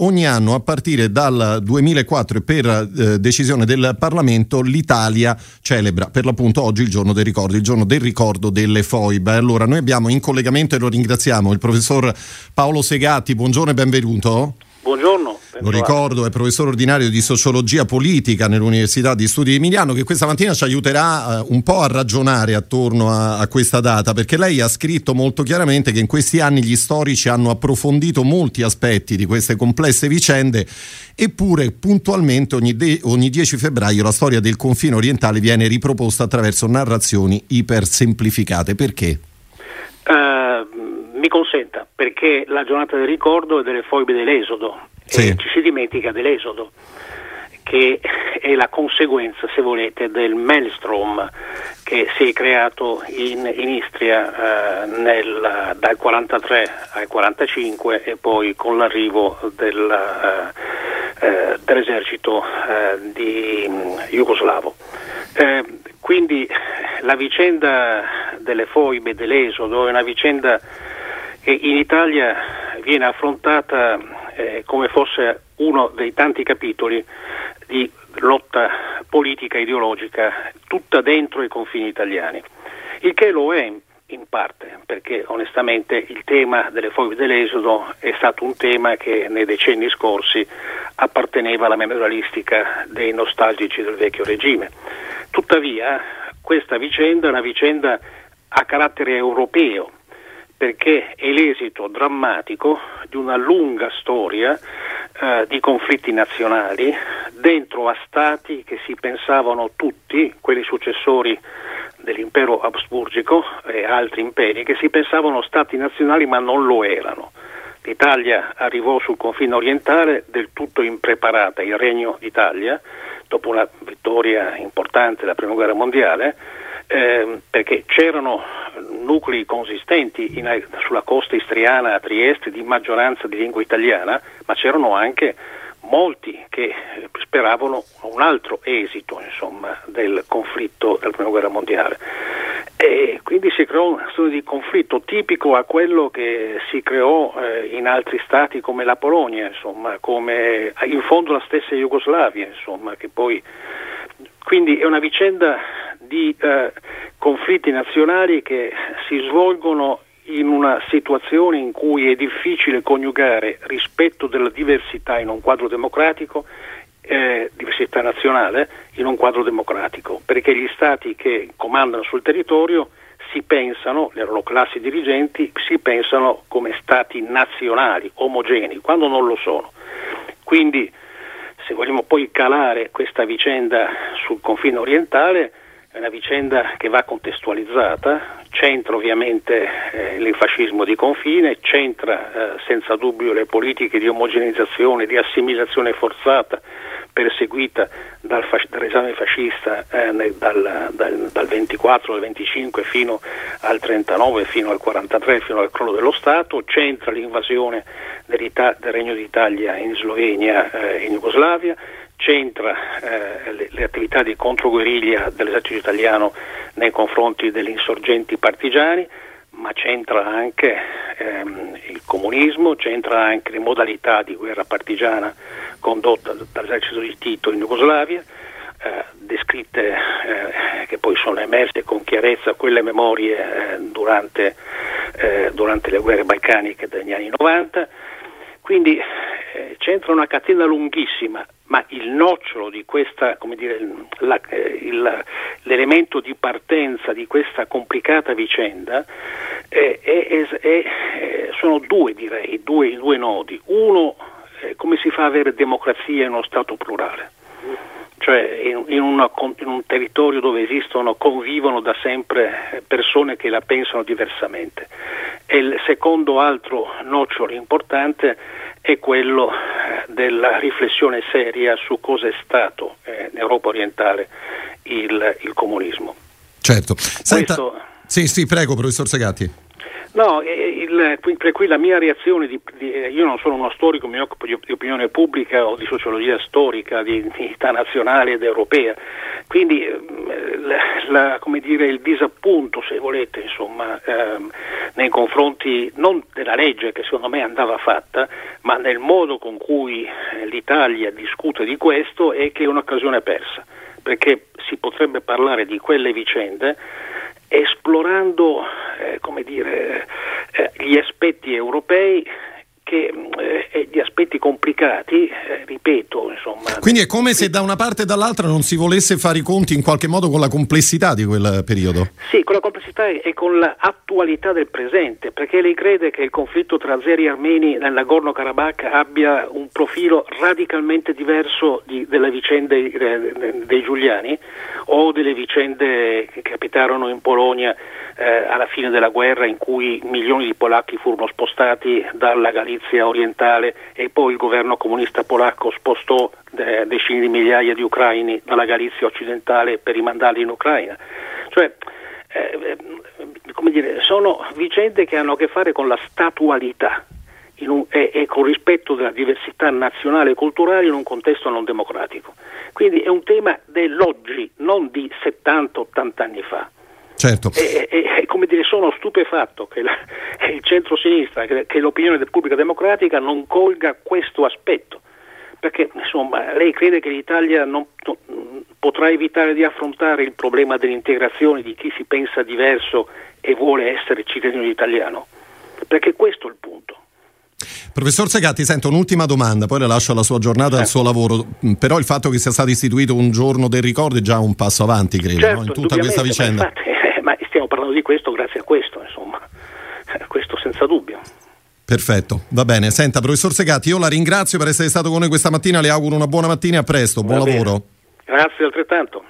Ogni anno a partire dal 2004 e per eh, decisione del Parlamento l'Italia celebra per l'appunto oggi il giorno del ricordo, il giorno del ricordo delle foibe. Allora noi abbiamo in collegamento e lo ringraziamo il professor Paolo Segatti, buongiorno e benvenuto. Buongiorno. Lo ricordo, è professore ordinario di sociologia politica nell'Università di Studi di Emiliano, che questa mattina ci aiuterà uh, un po' a ragionare attorno a, a, questa data, perché lei ha scritto molto chiaramente che in questi anni gli storici hanno approfondito molti aspetti di queste complesse vicende, eppure puntualmente ogni, de- ogni 10 febbraio la storia del confine orientale viene riproposta attraverso narrazioni ipersemplificate. Perché? Uh, mi consenta, perché la giornata del ricordo è delle foibe dell'Esodo sì. eh, ci si dimentica dell'esodo che è la conseguenza, se volete, del maelstrom che si è creato in, in Istria eh, nel, dal 43 al 45 e poi con l'arrivo del, eh, eh, dell'esercito eh, di um, jugoslavo. Eh, quindi la vicenda delle foibe dell'esodo è una vicenda che in Italia viene affrontata eh, come fosse uno dei tanti capitoli di lotta politica ideologica tutta dentro i confini italiani, il che lo è in parte, perché onestamente il tema delle foglie dell'esodo è stato un tema che nei decenni scorsi apparteneva alla memorialistica dei nostalgici del vecchio regime. Tuttavia questa vicenda è una vicenda a carattere europeo, perché è l'esito drammatico di una lunga storia eh, di conflitti nazionali dentro a stati che si pensavano tutti, quelli successori dell'impero Habsburgico e altri imperi, che si pensavano stati nazionali ma non lo erano. L'Italia arrivò sul confine orientale del tutto impreparata, il Regno d'Italia, dopo una vittoria importante della Prima Guerra Mondiale, eh, perché c'erano nuclei consistenti in, sulla costa istriana a Trieste di maggioranza di lingua italiana, ma c'erano anche molti che speravano un altro esito insomma, del conflitto della Prima Guerra Mondiale. E quindi si creò una storia di conflitto tipico a quello che si creò eh, in altri stati come la Polonia, insomma, come in fondo la stessa Jugoslavia, insomma, che poi quindi è una vicenda di eh, conflitti nazionali che si svolgono in una situazione in cui è difficile coniugare rispetto della diversità in un quadro democratico, eh, diversità nazionale, in un quadro democratico, perché gli stati che comandano sul territorio si pensano, le loro classi dirigenti, si pensano come stati nazionali, omogenei, quando non lo sono. Quindi se vogliamo poi calare questa vicenda sul confine orientale, è una vicenda che va contestualizzata, c'entra ovviamente eh, il fascismo di confine, c'entra eh, senza dubbio le politiche di omogenizzazione, di assimilazione forzata perseguita dal fasc- dall'esame fascista eh, nel, dal, dal, dal, 24 al 25 fino al 39, fino al 43, fino al crollo dello Stato, c'entra l'invasione del Regno d'Italia in Slovenia e eh, in Jugoslavia, c'entra eh, le, le, attività di controguerriglia dell'esercito italiano nei confronti degli insorgenti partigiani, ma c'entra anche ehm, il comunismo, c'entra anche le modalità di guerra partigiana condotta dall'esercito di Tito in Jugoslavia, eh, descritte eh, che poi sono emerse con chiarezza quelle memorie eh, durante, eh, durante le guerre balcaniche degli anni 90. Quindi eh, c'entra una catena lunghissima ma il nocciolo di questa, come dire, la, eh, il, l'elemento di partenza di questa complicata vicenda eh, è, è, è, eh, sono due, direi, due, due nodi. Uno, come si fa ad avere democrazia in uno Stato plurale? Cioè in, in, una, in un territorio dove esistono, convivono da sempre persone che la pensano diversamente. E il secondo altro nocciolo importante è quello della riflessione seria su cosa è stato eh, in Europa orientale il, il comunismo. Certo. Senta, Questo, sì, sì, prego, professor Segatti. No, il, per cui la mia reazione, di, di, io non sono uno storico, mi occupo di, opinione pubblica o di sociologia storica, di unità nazionale ed europea, quindi la, la, dire, il disappunto, se volete, insomma, ehm, nei confronti non della legge che secondo me andava fatta, ma nel modo con cui l'Italia discute di questo è che è un'occasione persa, perché si potrebbe parlare di quelle vicende esplorando eh, dire, eh, gli aspetti europei che eh, di aspetti complicati, eh, ripeto. Insomma. Quindi è come se da una parte e dall'altra non si volesse fare i conti in qualche modo con la complessità di quel periodo. Sì, con la complessità e con l'attualità del presente, perché lei crede che il conflitto tra azeri e armeni nel Nagorno-Karabakh abbia un profilo radicalmente diverso di, delle vicende eh, dei Giuliani o delle vicende che capitarono in Polonia eh, alla fine della guerra in cui milioni di polacchi furono spostati dalla Galizia orientale e poi il governo comunista polacco spostò eh, decine di migliaia di ucraini dalla Galizia occidentale per rimandarli in Ucraina. Cioè, eh, dire, sono vicende che hanno a che fare con la statualità un, e, e, con rispetto della diversità nazionale e culturale in un contesto non democratico. Quindi è un tema dell'oggi, non di 70-80 anni fa. Certo. E, e, e, come dire, sono stupefatto che la, il centro-sinistra, che, che l'opinione pubblica democratica non colga questo aspetto. Perché insomma, lei crede che l'Italia non, non, potrà evitare di affrontare il problema dell'integrazione di chi si pensa diverso e vuole essere cittadino italiano? Perché questo è il punto. Professor Segatti, sento un'ultima domanda, poi le lascio alla sua giornata e al suo lavoro, mm, però il fatto che sia stato istituito un giorno del ricordo è già un passo avanti, credo, certo, no? in tutta questa vicenda. Infatti, stiamo parlando di questo grazie a questo, insomma, questo senza dubbio. Perfetto, va bene. Senta, professor Segatti, io la ringrazio per essere stato con noi questa mattina, le auguro una buona mattina e a presto, buon lavoro. Grazie altrettanto.